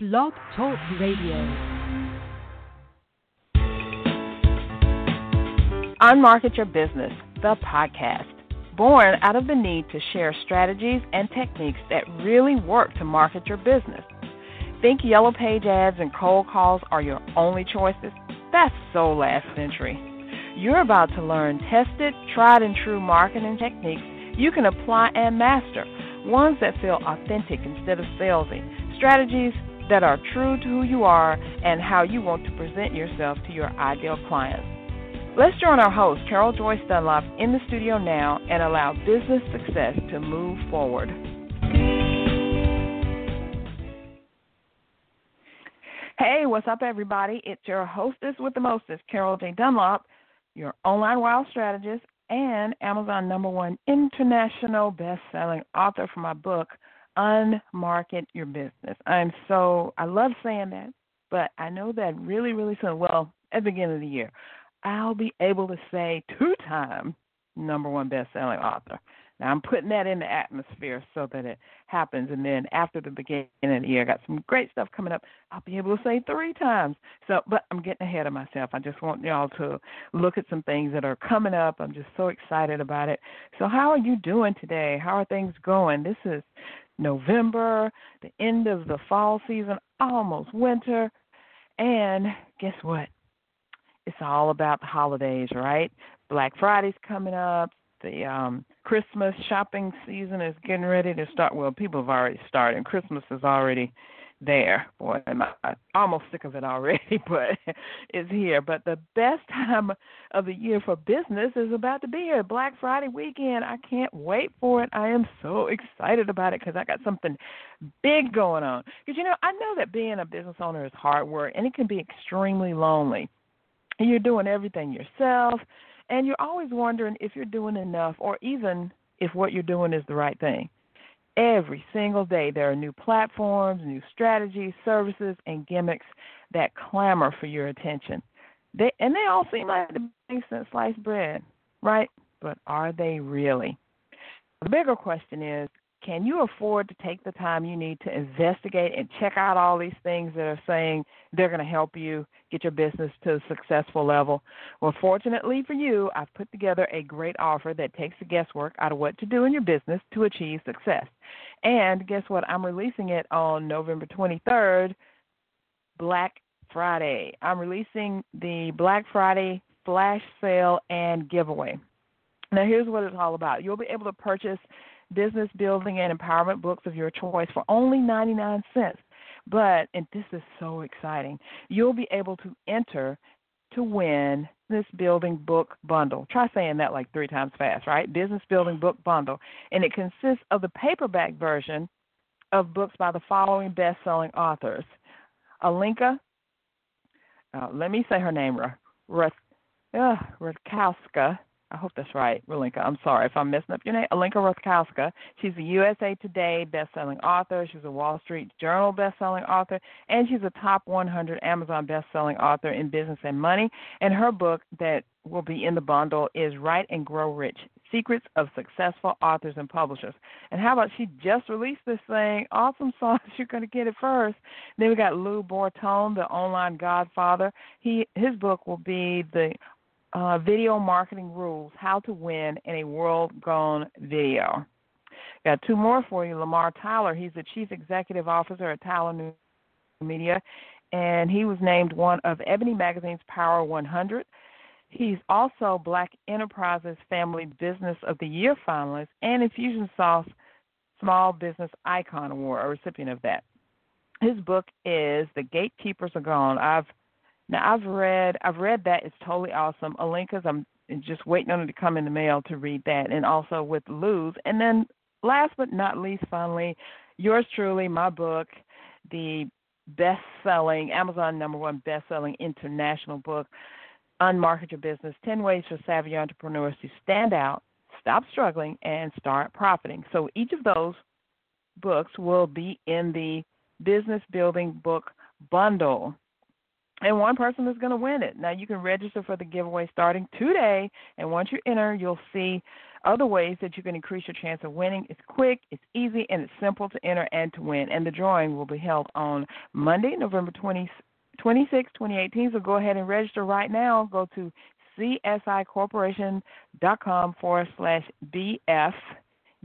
Blog Talk Radio. Unmarket Your Business, the podcast. Born out of the need to share strategies and techniques that really work to market your business. Think yellow page ads and cold calls are your only choices? That's so last century. You're about to learn tested, tried and true marketing techniques you can apply and master, ones that feel authentic instead of salesy, strategies that are true to who you are and how you want to present yourself to your ideal clients. Let's join our host, Carol Joyce Dunlop, in the studio now and allow business success to move forward. Hey, what's up, everybody? It's your hostess with the mostest, Carol J. Dunlop, your online wild strategist and Amazon number one international best-selling author for my book, Unmarket Your Business. I'm so I love saying that, but I know that really, really soon. Well, at the beginning of the year, I'll be able to say two-time number one best-selling author. Now I'm putting that in the atmosphere so that it happens, and then after the beginning of the year, I got some great stuff coming up. I'll be able to say three times. So, but I'm getting ahead of myself. I just want y'all to look at some things that are coming up. I'm just so excited about it. So, how are you doing today? How are things going? This is November, the end of the fall season, almost winter, and guess what? It's all about the holidays, right? Black Friday's coming up the um Christmas shopping season is getting ready to start. Well, people have already started. Christmas is already there. Boy, I'm almost sick of it already, but it's here. But the best time of the year for business is about to be here. Black Friday weekend. I can't wait for it. I am so excited about it because I got something big going on. Because, you know, I know that being a business owner is hard work and it can be extremely lonely. You're doing everything yourself and you're always wondering if you're doing enough or even if what you're doing is the right thing. Every single day, there are new platforms, new strategies, services, and gimmicks that clamor for your attention. They, and they all seem like the decent sliced bread, right? But are they really? The bigger question is can you afford to take the time you need to investigate and check out all these things that are saying they're going to help you get your business to a successful level? Well, fortunately for you, I've put together a great offer that takes the guesswork out of what to do in your business to achieve success. And guess what? I'm releasing it on November 23rd, Black Friday. I'm releasing the Black Friday flash sale and giveaway. Now, here's what it's all about. You'll be able to purchase business building and empowerment books of your choice for only 99 cents. But, and this is so exciting, you'll be able to enter to win this building book bundle. Try saying that like three times fast, right? Business building book bundle. And it consists of the paperback version of books by the following best selling authors Alinka, uh, let me say her name, uh, Rutkowska, I hope that's right, Relinka. I'm sorry if I'm messing up your name. Alinka Rutkowska. She's a USA Today best-selling author. She's a Wall Street Journal best-selling author, and she's a top 100 Amazon best-selling author in business and money. And her book that will be in the bundle is Write and Grow Rich: Secrets of Successful Authors and Publishers. And how about she just released this thing? Awesome sauce. You're going to get it first. Then we got Lou Bortone, the online godfather. He his book will be the uh, video marketing rules how to win in a world gone video. Got two more for you. Lamar Tyler, he's the chief executive officer at Tyler New Media, and he was named one of Ebony Magazine's Power 100. He's also Black Enterprises Family Business of the Year finalist and Infusionsoft Small Business Icon Award, a recipient of that. His book is The Gatekeepers Are Gone. I've now I've read I've read that. It's totally awesome. Alinka's I'm just waiting on it to come in the mail to read that, and also with Lou's. And then last but not least, finally, yours truly, my book, the best-selling Amazon number one best-selling international book, Unmarket Your Business: Ten Ways for Savvy Entrepreneurs to Stand Out, Stop Struggling, and Start Profiting. So each of those books will be in the Business Building Book Bundle. And one person is going to win it. Now you can register for the giveaway starting today, and once you enter, you'll see other ways that you can increase your chance of winning. It's quick, it's easy, and it's simple to enter and to win. And the drawing will be held on Monday, November 20, 26, 2018. So go ahead and register right now. Go to csicorporation.com forward slash BF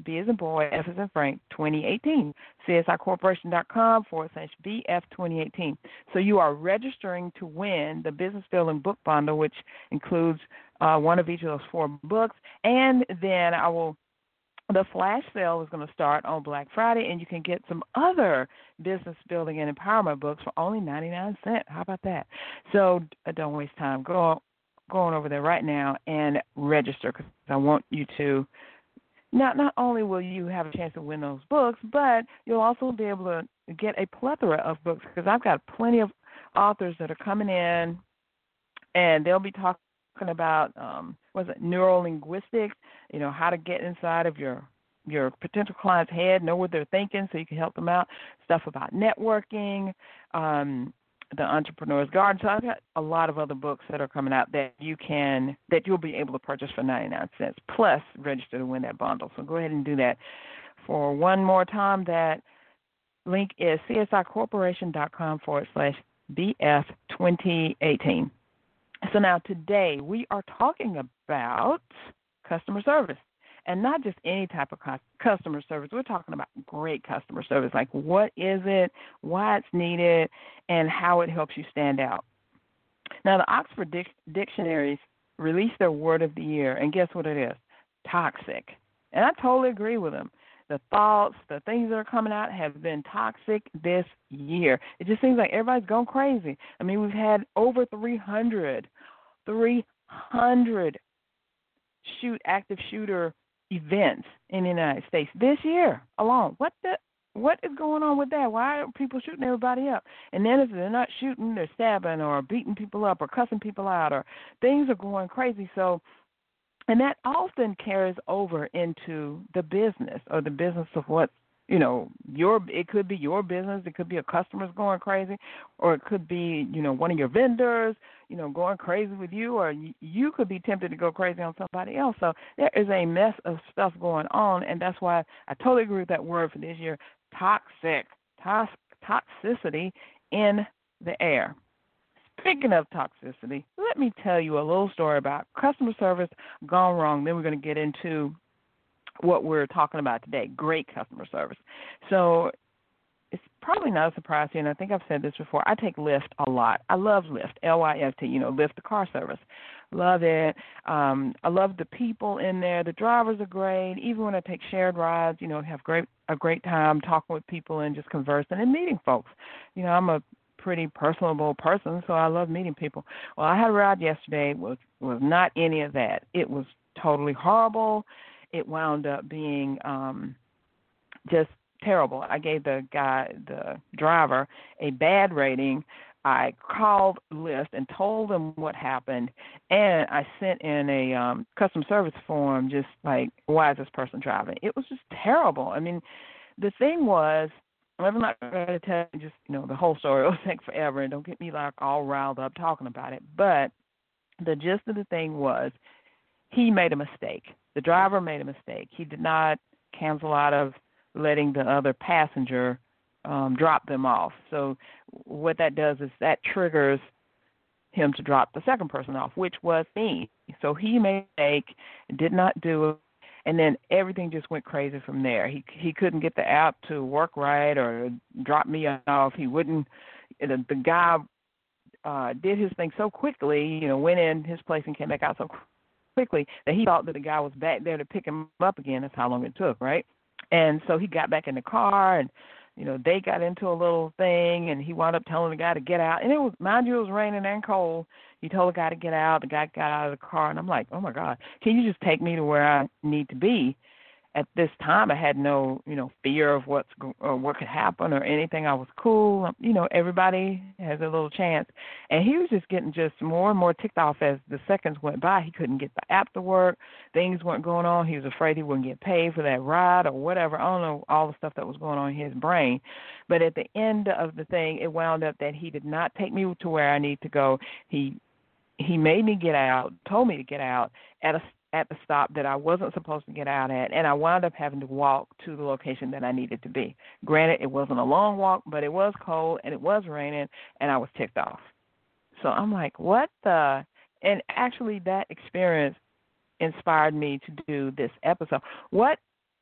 B as in boy, F as in Frank, 2018. CSIcorporation.com forward slash BF 2018. So you are registering to win the Business Building Book Bundle, which includes uh, one of each of those four books. And then I will the flash sale is going to start on Black Friday, and you can get some other business building and empowerment books for only 99 cents. How about that? So uh, don't waste time. Go go on over there right now and register because I want you to not not only will you have a chance to win those books, but you'll also be able to get a plethora of books because I've got plenty of authors that are coming in, and they'll be talking about um, was it neural linguistics, you know, how to get inside of your your potential client's head, know what they're thinking, so you can help them out. Stuff about networking, um, the Entrepreneur's Garden. So I've got a lot of other books that are coming out that you can that you'll be able to purchase for ninety nine cents plus register to win that bundle. So go ahead and do that. For one more time, that link is csicorporation.com forward slash BF twenty eighteen. So now today we are talking about customer service and not just any type of customer service. We're talking about great customer service, like what is it, why it's needed, and how it helps you stand out. Now, the Oxford Dic- Dictionaries released their word of the year, and guess what it is? Toxic. And I totally agree with them. The thoughts, the things that are coming out have been toxic this year. It just seems like everybody's going crazy. I mean, we've had over 300, 300 shoot active shooter events in the United States this year alone. What the what is going on with that? Why are people shooting everybody up? And then if they're not shooting, they're stabbing or beating people up or cussing people out or things are going crazy. So and that often carries over into the business or the business of what you know your it could be your business it could be a customer's going crazy or it could be you know one of your vendors you know going crazy with you or you could be tempted to go crazy on somebody else so there is a mess of stuff going on and that's why i totally agree with that word for this year toxic toxicity in the air Speaking of toxicity, let me tell you a little story about customer service gone wrong. Then we're going to get into what we're talking about today great customer service. So it's probably not a surprise to you, and I think I've said this before. I take Lyft a lot. I love Lyft, L Y F T, you know, Lyft the car service. Love it. Um, I love the people in there. The drivers are great. Even when I take shared rides, you know, have great a great time talking with people and just conversing and meeting folks. You know, I'm a pretty personable person, so I love meeting people. Well, I had a ride yesterday was was not any of that. It was totally horrible it wound up being um just terrible. I gave the guy, the driver, a bad rating. I called Lyft and told them what happened, and I sent in a um, customer service form, just like, why is this person driving? It was just terrible. I mean, the thing was, I'm not going to tell you just you know the whole story. It'll take forever, and don't get me like all riled up talking about it. But the gist of the thing was, he made a mistake. The driver made a mistake. He did not cancel out of letting the other passenger um, drop them off. So what that does is that triggers him to drop the second person off, which was me. So he made a mistake, did not do it, and then everything just went crazy from there. He he couldn't get the app to work right or drop me off. He wouldn't. The, the guy uh did his thing so quickly, you know, went in his place and came back out so quickly that he thought that the guy was back there to pick him up again. That's how long it took, right? And so he got back in the car and you know, they got into a little thing and he wound up telling the guy to get out. And it was mind you it was raining and cold. He told the guy to get out, the guy got out of the car and I'm like, Oh my God, can you just take me to where I need to be? At this time I had no, you know, fear of what's or what could happen or anything. I was cool. Um, you know, everybody has a little chance. And he was just getting just more and more ticked off as the seconds went by. He couldn't get the app to work. Things weren't going on. He was afraid he wouldn't get paid for that ride or whatever. I don't know all the stuff that was going on in his brain. But at the end of the thing, it wound up that he did not take me to where I need to go. He he made me get out, told me to get out at a at the stop that I wasn't supposed to get out at, and I wound up having to walk to the location that I needed to be. Granted, it wasn't a long walk, but it was cold and it was raining, and I was ticked off. So I'm like, what the? And actually, that experience inspired me to do this episode. What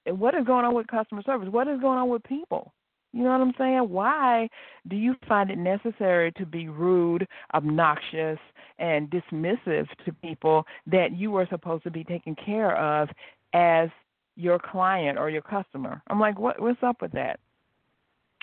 what is going on with customer service? What is going on with people? You know what I'm saying? Why do you find it necessary to be rude, obnoxious, and dismissive to people that you are supposed to be taking care of as your client or your customer? I'm like, what what's up with that?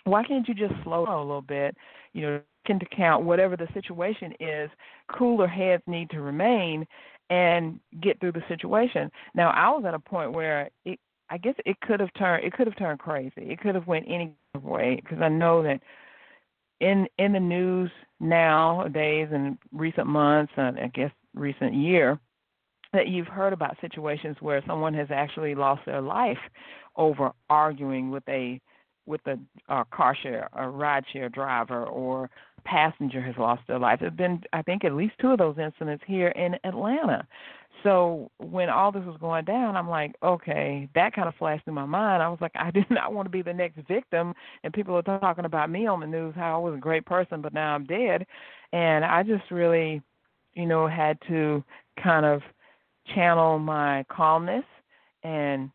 Why can't you just slow down a little bit? You know, take into account whatever the situation is, cooler heads need to remain and get through the situation. Now, I was at a point where it I guess it could have turned it could have turned crazy. It could have went any way because I know that in in the news nowadays and recent months and I guess recent year that you've heard about situations where someone has actually lost their life over arguing with a with a, a car share, a ride share driver, or passenger has lost their life. There's been, I think, at least two of those incidents here in Atlanta. So when all this was going down, I'm like, okay, that kind of flashed through my mind. I was like, I did not want to be the next victim, and people are talking about me on the news how I was a great person, but now I'm dead, and I just really, you know, had to kind of channel my calmness and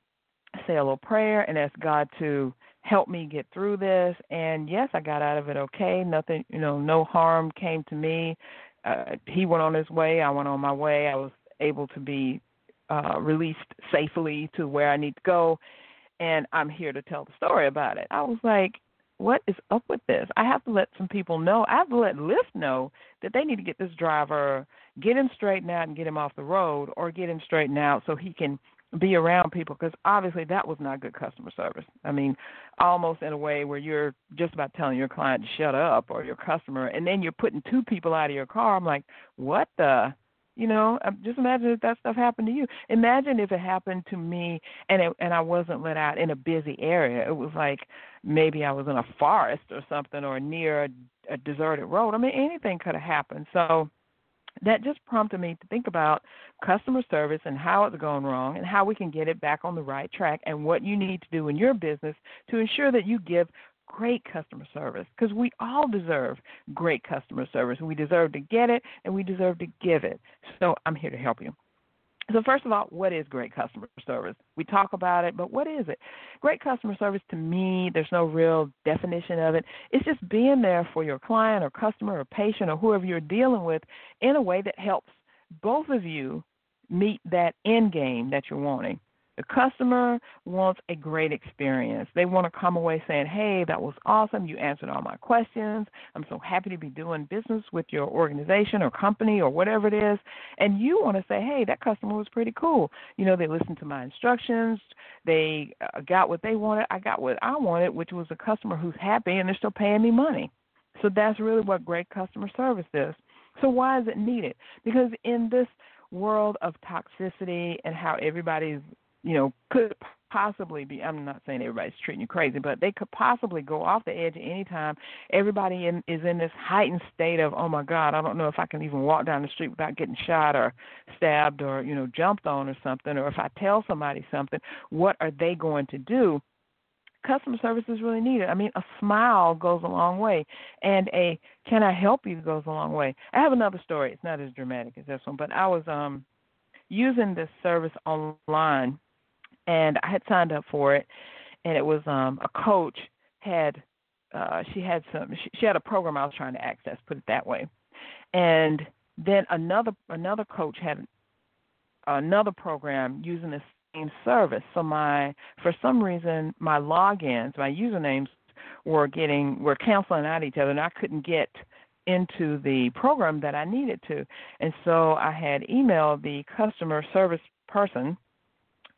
say a little prayer and ask God to help me get through this. And yes, I got out of it okay. Nothing, you know, no harm came to me. Uh, he went on his way. I went on my way. I was able to be uh, released safely to where I need to go. And I'm here to tell the story about it. I was like, what is up with this? I have to let some people know. I have to let Lyft know that they need to get this driver, get him straightened out and get him off the road, or get him straightened out so he can be around people because obviously that was not good customer service. I mean, almost in a way where you're just about telling your client to shut up or your customer, and then you're putting two people out of your car. I'm like, what the? You know, um, just imagine if that stuff happened to you. Imagine if it happened to me and it, and I wasn't let out in a busy area. It was like maybe I was in a forest or something or near a, a deserted road. I mean, anything could have happened. So that just prompted me to think about customer service and how it's going wrong and how we can get it back on the right track and what you need to do in your business to ensure that you give great customer service because we all deserve great customer service. We deserve to get it and we deserve to give it. So I'm here to help you. So, first of all, what is great customer service? We talk about it, but what is it? Great customer service to me, there's no real definition of it. It's just being there for your client or customer or patient or whoever you're dealing with in a way that helps both of you meet that end game that you're wanting. The customer wants a great experience. They want to come away saying, Hey, that was awesome. You answered all my questions. I'm so happy to be doing business with your organization or company or whatever it is. And you want to say, Hey, that customer was pretty cool. You know, they listened to my instructions. They uh, got what they wanted. I got what I wanted, which was a customer who's happy and they're still paying me money. So that's really what great customer service is. So why is it needed? Because in this world of toxicity and how everybody's you know, could possibly be I'm not saying everybody's treating you crazy, but they could possibly go off the edge at any time. Everybody in, is in this heightened state of, oh my God, I don't know if I can even walk down the street without getting shot or stabbed or, you know, jumped on or something, or if I tell somebody something, what are they going to do? Customer service is really needed. I mean, a smile goes a long way, and a "Can I help you?" goes a long way. I have another story. It's not as dramatic as this one, but I was um using this service online and I had signed up for it, and it was um a coach had uh she had some she, she had a program I was trying to access, put it that way, and then another another coach had another program using the same service. So my for some reason my logins, my usernames were getting were canceling out each other, and I couldn't get into the program that I needed to. And so I had emailed the customer service person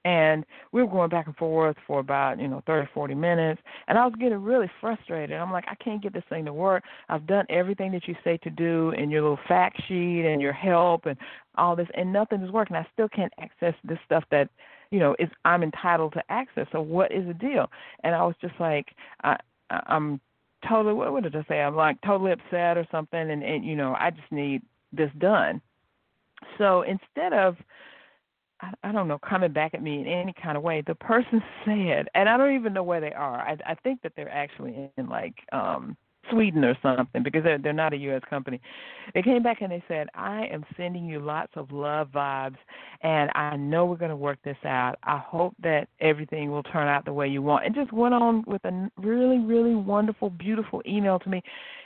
and we were going back and forth for about you know thirty forty minutes and i was getting really frustrated. I'm like i can't get this thing to work. I've done everything that you say to do in your little fact sheet and your help and all this and nothing is working. I still can't access this stuff that you know is i'm entitled to access. So what is the deal? And i was just like i i'm totally what, did i say? I'm like totally upset or something and and you know i just need this done. So instead of I, don't know, coming back at me in any kind of way. The person said, and I don't even know where they are. I, I think that they're actually in like um Sweden or something because they're they're not a U.S. company. They came back and they said, "I am sending you lots of love vibes, and I know we're going to work this out. I hope that everything will turn out the way you want." And just went on with a really really wonderful, beautiful email to me,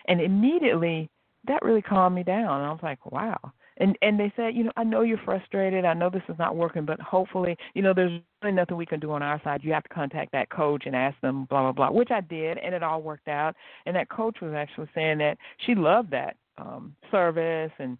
and immediately that really calmed me down. I was like, "Wow." And and they said, you know, I know you're frustrated. I know this is not working, but hopefully, you know, there's really nothing we can do on our side. You have to contact that coach and ask them, blah blah blah, which I did, and it all worked out. And that coach was actually saying that she loved that um service and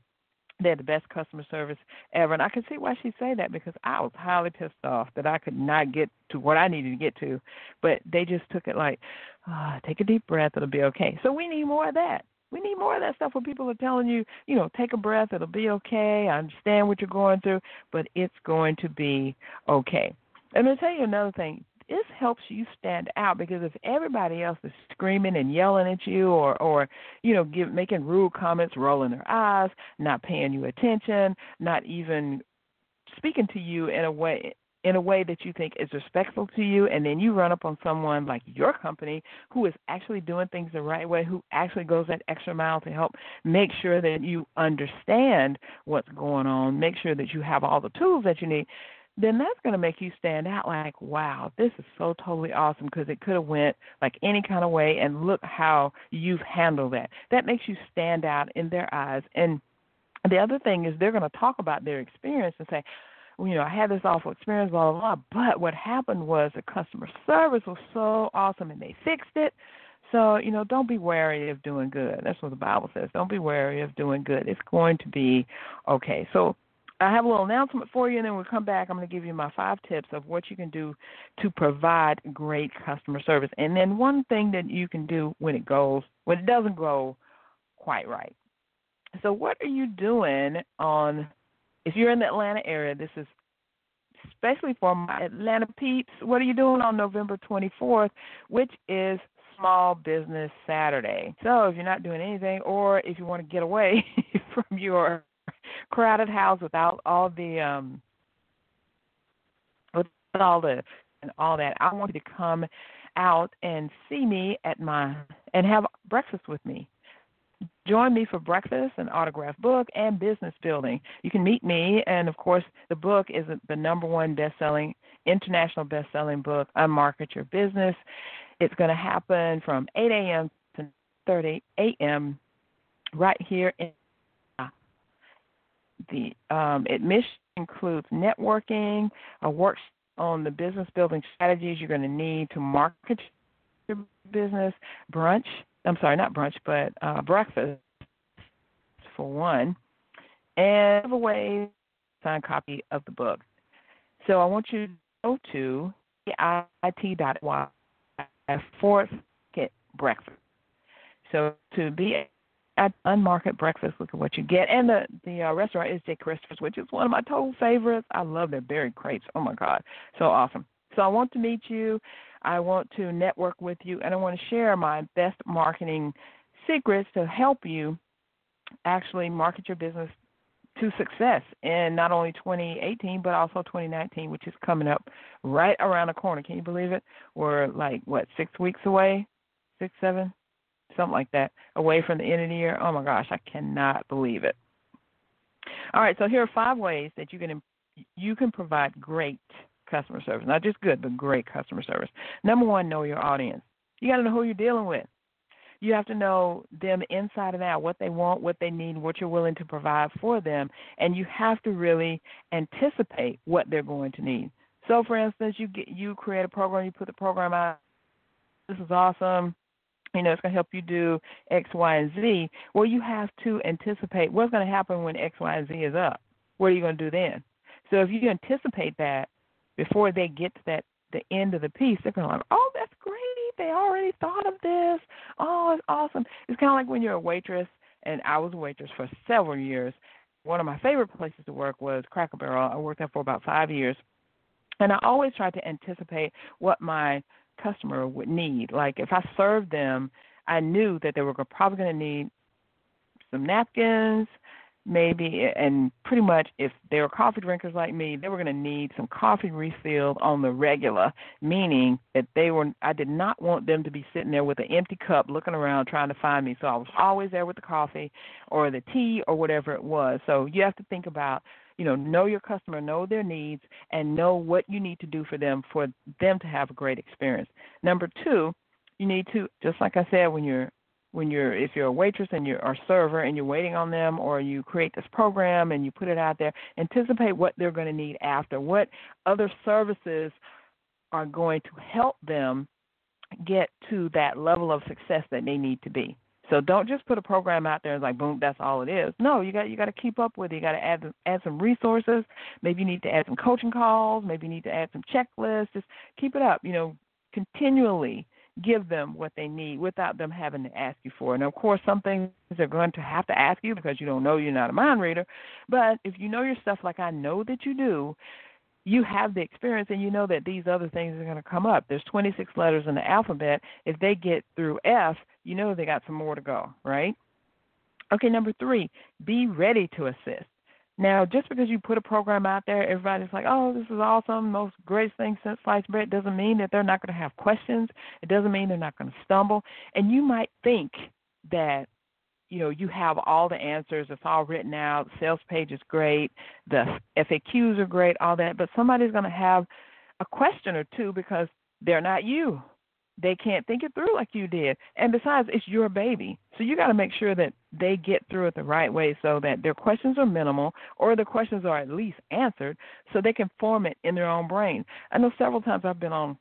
they had the best customer service ever. And I could see why she say that because I was highly pissed off that I could not get to what I needed to get to. But they just took it like, oh, take a deep breath, it'll be okay. So we need more of that. We need more of that stuff where people are telling you, you know, take a breath, it'll be okay. I understand what you're going through, but it's going to be okay. And I'll tell you another thing. This helps you stand out because if everybody else is screaming and yelling at you or or you know give making rude comments, rolling their eyes, not paying you attention, not even speaking to you in a way in a way that you think is respectful to you and then you run up on someone like your company who is actually doing things the right way who actually goes that extra mile to help make sure that you understand what's going on make sure that you have all the tools that you need then that's going to make you stand out like wow this is so totally awesome because it could have went like any kind of way and look how you've handled that. That makes you stand out in their eyes. And the other thing is they're going to talk about their experience and say you know, I had this awful experience, blah, blah, blah. But what happened was the customer service was so awesome and they fixed it. So, you know, don't be wary of doing good. That's what the Bible says. Don't be wary of doing good. It's going to be okay. So, I have a little announcement for you, and then we'll come back. I'm going to give you my five tips of what you can do to provide great customer service. And then one thing that you can do when it goes, when it doesn't go quite right. So, what are you doing on if you're in the Atlanta area, this is especially for my Atlanta peeps. What are you doing on November 24th, which is Small Business Saturday? So if you're not doing anything, or if you want to get away from your crowded house without all the um, with all the and all that, I want you to come out and see me at my and have breakfast with me Join me for breakfast, an autographed book, and business building. You can meet me, and of course, the book is the number one best-selling, international best-selling book, Unmarket Your Business. It's going to happen from 8 a.m. to 30 a.m. right here in the um, admission includes networking, a workshop on the business building strategies you're going to need to market your business, brunch, I'm sorry, not brunch, but uh, breakfast for one, and give away a signed copy of the book. So I want you to go to it.y fourth get breakfast. So to be at Unmarket Breakfast, look at what you get. And the the uh, restaurant is J. Christopher's, which is one of my total favorites. I love their berry crepes. Oh my God, so awesome. So I want to meet you. I want to network with you, and I want to share my best marketing secrets to help you actually market your business to success in not only 2018 but also 2019, which is coming up right around the corner. Can you believe it? We're like what six weeks away, six, seven, something like that, away from the end of the year. Oh my gosh, I cannot believe it. All right, so here are five ways that you can you can provide great customer service. Not just good, but great customer service. Number one, know your audience. You got to know who you're dealing with. You have to know them inside and out, what they want, what they need, what you're willing to provide for them, and you have to really anticipate what they're going to need. So, for instance, you get you create a program, you put the program out. This is awesome. You know, it's going to help you do X, Y, and Z. Well, you have to anticipate what's going to happen when X, Y, and Z is up. What are you going to do then? So, if you anticipate that, before they get to that the end of the piece, they're going like, oh, that's great. They already thought of this. Oh, it's awesome. It's kind of like when you're a waitress, and I was a waitress for several years. One of my favorite places to work was Cracker Barrel. I worked there for about five years, and I always tried to anticipate what my customer would need. Like if I served them, I knew that they were probably going to need some napkins, maybe and pretty much if they were coffee drinkers like me they were going to need some coffee refilled on the regular meaning that they were i did not want them to be sitting there with an empty cup looking around trying to find me. So i was always there with the coffee or the tea or whatever it was. So you have to think about you know know your customer know their needs and know what you need to do for them for them to have a great experience. Number two you need to just like i said when you're when you're if you're a waitress and you're a server and you're waiting on them or you create this program and you put it out there anticipate what they're going to need after what other services are going to help them get to that level of success that they need to be. So don't just put a program out there and like boom that's all it is. No you got you got to keep up with it. You got to add add some resources. Maybe you need to add some coaching calls. Maybe you need to add some checklists. Just keep it up you know continually give them what they need without them having to ask you for. it. And of course, some things they're going to have to ask you because you don't know you're not a mind reader. But if you know your stuff like I know that you do, you have the experience and you know that these other things are going to come up. There's 26 letters in the alphabet. If they get through F, you know they got some more to go, right? Okay, number three, be ready to assist. Now, just because you put a program out there, everybody's like, "Oh, this is awesome, most greatest thing since sliced bread." Doesn't mean that they're not going to have questions. It doesn't mean they're not going to stumble. And you might think that you know you have all the answers. It's all written out. Sales page is great. The FAQs are great. All that, but somebody's going to have a question or two because they're not you they can't think it through like you did. And besides, it's your baby. So you got to make sure that they get through it the right way so that their questions are minimal or the questions are at least answered so they can form it in their own brain. I know several times I've been on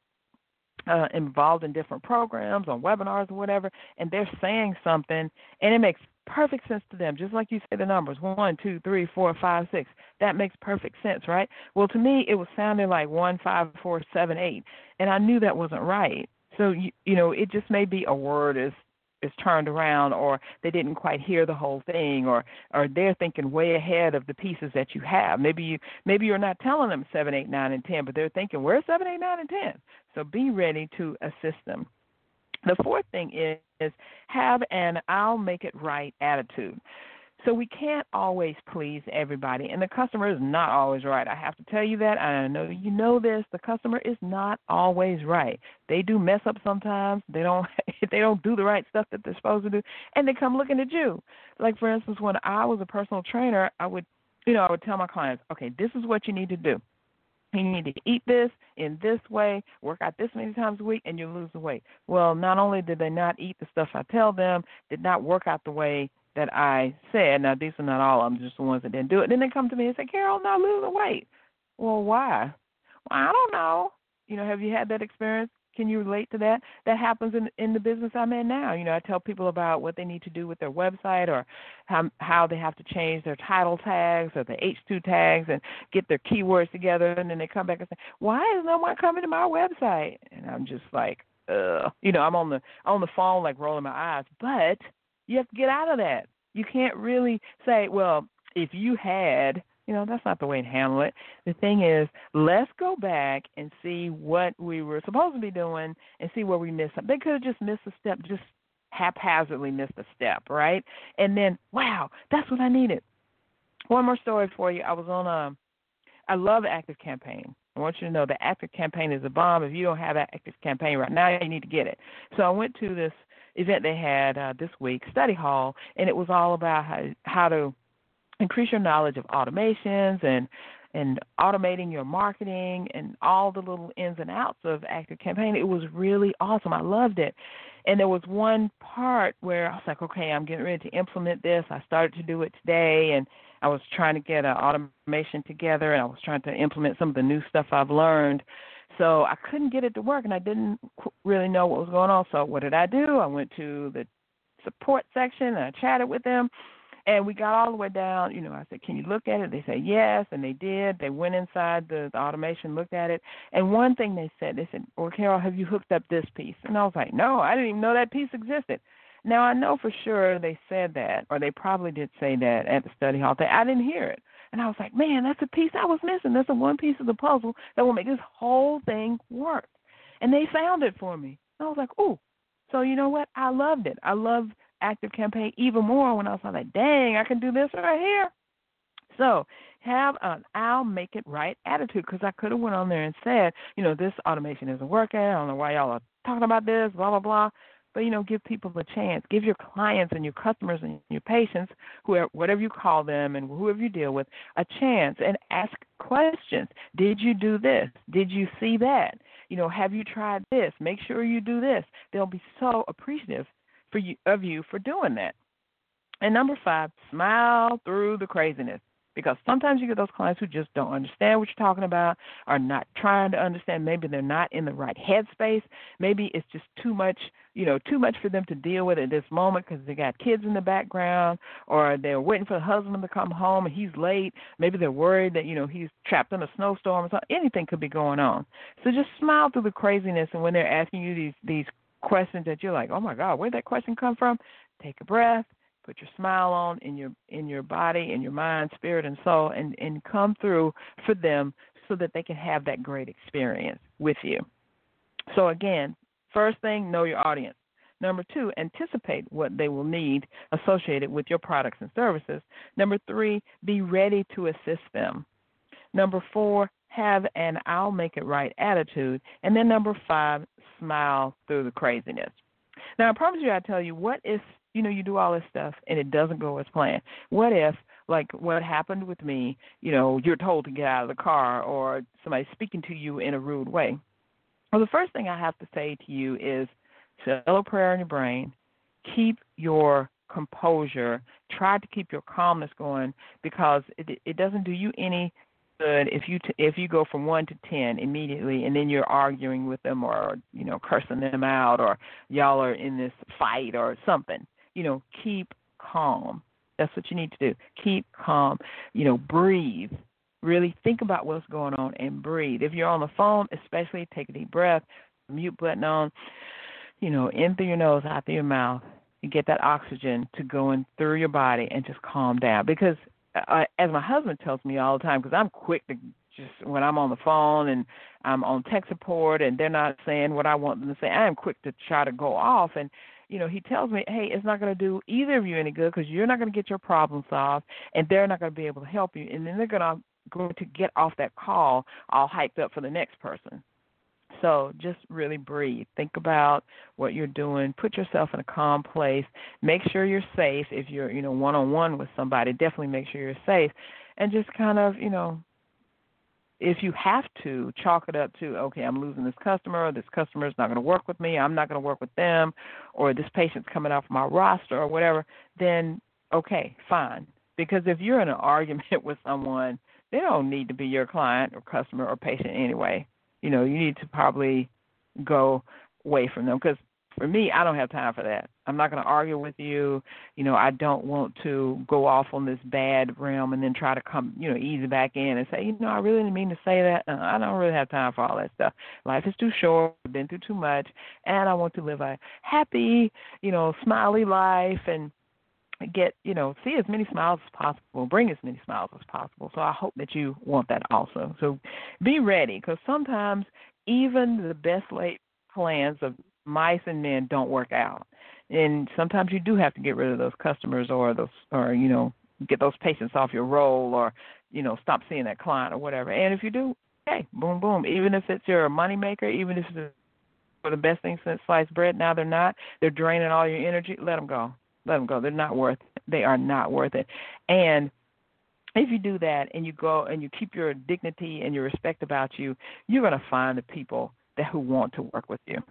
uh, involved in different programs, on webinars or whatever, and they're saying something and it makes perfect sense to them, just like you say the numbers one, two, three, four, five, six. That makes perfect sense, right? Well, to me, it was sounding like one, five, four, seven, eight, and I knew that wasn't right. So you, you know, it just may be a word is is turned around or they didn't quite hear the whole thing or or they're thinking way ahead of the pieces that you have. Maybe you maybe you're not telling them seven eight nine and ten but they're thinking where's seven eight nine and ten? So be ready to assist them. The fourth thing is, is have an i'll make it right attitude so we can't always please everybody, and the customer is not always right. I have to tell you that. I know you know this. The customer is not always right. They do mess up sometimes. They don't they don't do the right stuff that they're supposed to do, and they come looking at you. Like for instance, when I was a personal trainer, I would you know I would tell my clients, okay, this is what you need to do. You need to eat this in this way, work out this many times a week, and you'll lose the weight. Well, not only did they not eat the stuff I tell them, did not work out the way that I said. Now these are not all of them, just the ones that didn't do it. Then they come to me and say, Carol, not losing weight. Well, why? Well, I don't know. You know, have you had that experience? Can you relate to that? That happens in in the business I'm in now. You know, I tell people about what they need to do with their website or how how they have to change their title tags or the H2 tags and get their keywords together, and then they come back and say, "Why is no one coming to my website?" And I'm just like, "Uh, you know, I'm on the on the phone like rolling my eyes, but you have to get out of that. You can't really say, well, if you had, you know, that's not the way to handle it. The thing is, let's go back and see what we were supposed to be doing and see where we missed something. They could have just missed a step, just haphazardly missed a step, right? And then, wow, that's what I needed. One more story for you. I was on a, I love Active Campaign. I want you to know the Active Campaign is a bomb. If you don't have that Active Campaign right now, you need to get it. So I went to this event they had uh, this week, Study Hall, and it was all about how, how to increase your knowledge of automations and and automating your marketing and all the little ins and outs of active campaign. It was really awesome. I loved it. And there was one part where i was like okay i'm getting ready to implement this. I started to do it today and i was trying to get an automation together and i was trying to implement some of the new stuff i've learned so I couldn't get it to work, and I didn't really know what was going on. So what did I do? I went to the support section and I chatted with them, And we got all the way down. You know, I said, "Can you look at it?" They said yes, and they did. They went inside the, the automation, looked at it, and one thing they said, they said, "Well, Carol, have you hooked up this piece?" And I was like, "No, I didn't even know that piece existed." Now I know for sure they said that, or they probably did say that at the study hall. They, I didn't hear it, and I was like, "Man, that's a piece I was missing. That's the one piece of the puzzle that will make this whole thing work." And they found it for me. And I was like, "Ooh." So you know what? I loved it. I loved active campaign even more when I was like, dang, I can do this right here. So have an I'll make it right attitude because I could have went on there and said, you know, this automation isn't working. I don't know why y'all are talking about this, blah blah blah. But you know, give people a chance. Give your clients and your customers and your patients, whoever, whatever you call them and whoever you deal with, a chance and ask questions. Did you do this? Did you see that? You know, have you tried this? Make sure you do this. They'll be so appreciative for you of you for doing that. And number five, smile through the craziness. Because sometimes you get those clients who just don't understand what you're talking about, are not trying to understand. Maybe they're not in the right headspace. Maybe it's just too much, you know, too much for them to deal with at this moment because they got kids in the background, or they're waiting for the husband to come home and he's late. Maybe they're worried that you know he's trapped in a snowstorm or something. Anything could be going on. So just smile through the craziness, and when they're asking you these these questions that you're like, oh my God, where'd that question come from? Take a breath, put your smile on in your in your body, in your mind, spirit, and soul, and and come through for them so that they can have that great experience with you. So again, first thing, know your audience. Number two, anticipate what they will need associated with your products and services. Number three, be ready to assist them. Number four, have an I'll make it right attitude. And then number five, smile through the craziness. Now, I promise you, I tell you, what if you know you do all this stuff and it doesn't go as planned? What if, like what happened with me, you know, you're told to get out of the car or somebody's speaking to you in a rude way? Well, the first thing I have to say to you is, say a prayer in your brain. Keep your composure. Try to keep your calmness going because it, it doesn't do you any good if you t- if you go from one to ten immediately, and then you're arguing with them or you know cursing them out or y'all are in this fight or something. You know, keep calm. That's what you need to do. Keep calm. You know, breathe. Really think about what's going on and breathe. If you're on the phone, especially take a deep breath, mute button on. You know, in through your nose, out through your mouth. You get that oxygen to go in through your body and just calm down because uh, as my husband tells me all the time, because I'm quick to just when I'm on the phone and I'm on tech support and they're not saying what I want them to say, I am quick to try to go off. And you know, he tells me, hey, it's not going to do either of you any good because you're not going to get your problem solved, and they're not going to be able to help you, and then they're going to going to get off that call all hyped up for the next person. So just really breathe. Think about what you're doing. Put yourself in a calm place. Make sure you're safe. If you're, you know, one on one with somebody, definitely make sure you're safe. And just kind of, you know, if you have to chalk it up to okay i'm losing this customer this customer is not going to work with me i'm not going to work with them or this patient's coming off my roster or whatever then okay fine. Because if you're in an argument with someone they don't need to be your client or customer or patient anyway. You know, you need to probably go away from them because for me, I don't have time for that. I'm not going to argue with you. You know, I don't want to go off on this bad realm and then try to come, you know, ease back in and say, you know, I really didn't mean to say that. Uh, I don't really have time for all that stuff. Life is too short. I've been through too much, and I want to live a happy, you know, smiley life and get you know see as many smiles as possible bring as many smiles as possible so i hope that you want that also so be ready because sometimes even the best laid plans of mice and men don't work out and sometimes you do have to get rid of those customers or those or you know get those patients off your roll or you know stop seeing that client or whatever and if you do hey boom boom even if it's your money maker even if it's for the best thing since sliced bread now they're not they're draining all your energy let them go let them go. They're not worth. They are not worth it. And if you do that and you go and you keep your dignity and your respect about you, you're going to find the people that who want to work with you.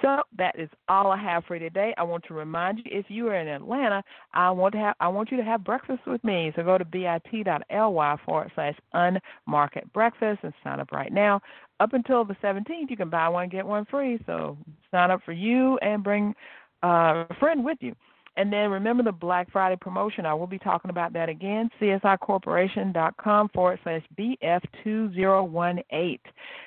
So that is all I have for you today. I want to remind you if you are in Atlanta, I want to have I want you to have breakfast with me. So go to bit.ly forward slash unmarket breakfast and sign up right now. Up until the 17th, you can buy one get one free. So sign up for you and bring uh, a friend with you. And then remember the Black Friday promotion. I will be talking about that again. CSIcorporation.com forward slash BF2018.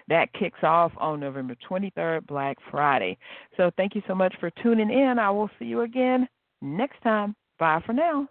That kicks off on November 23rd, Black Friday. So thank you so much for tuning in. I will see you again next time. Bye for now.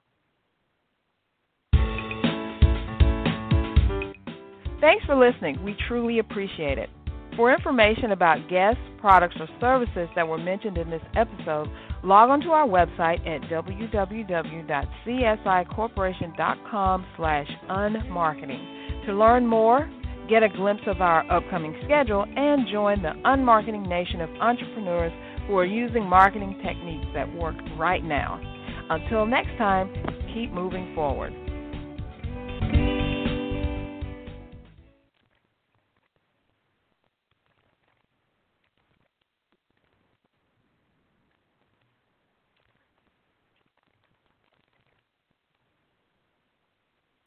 Thanks for listening. We truly appreciate it. For information about guests, products, or services that were mentioned in this episode, log on to our website at www.csIcorporation.com slash unmarketing. To learn more, get a glimpse of our upcoming schedule, and join the unmarketing nation of entrepreneurs who are using marketing techniques that work right now. Until next time, keep moving forward.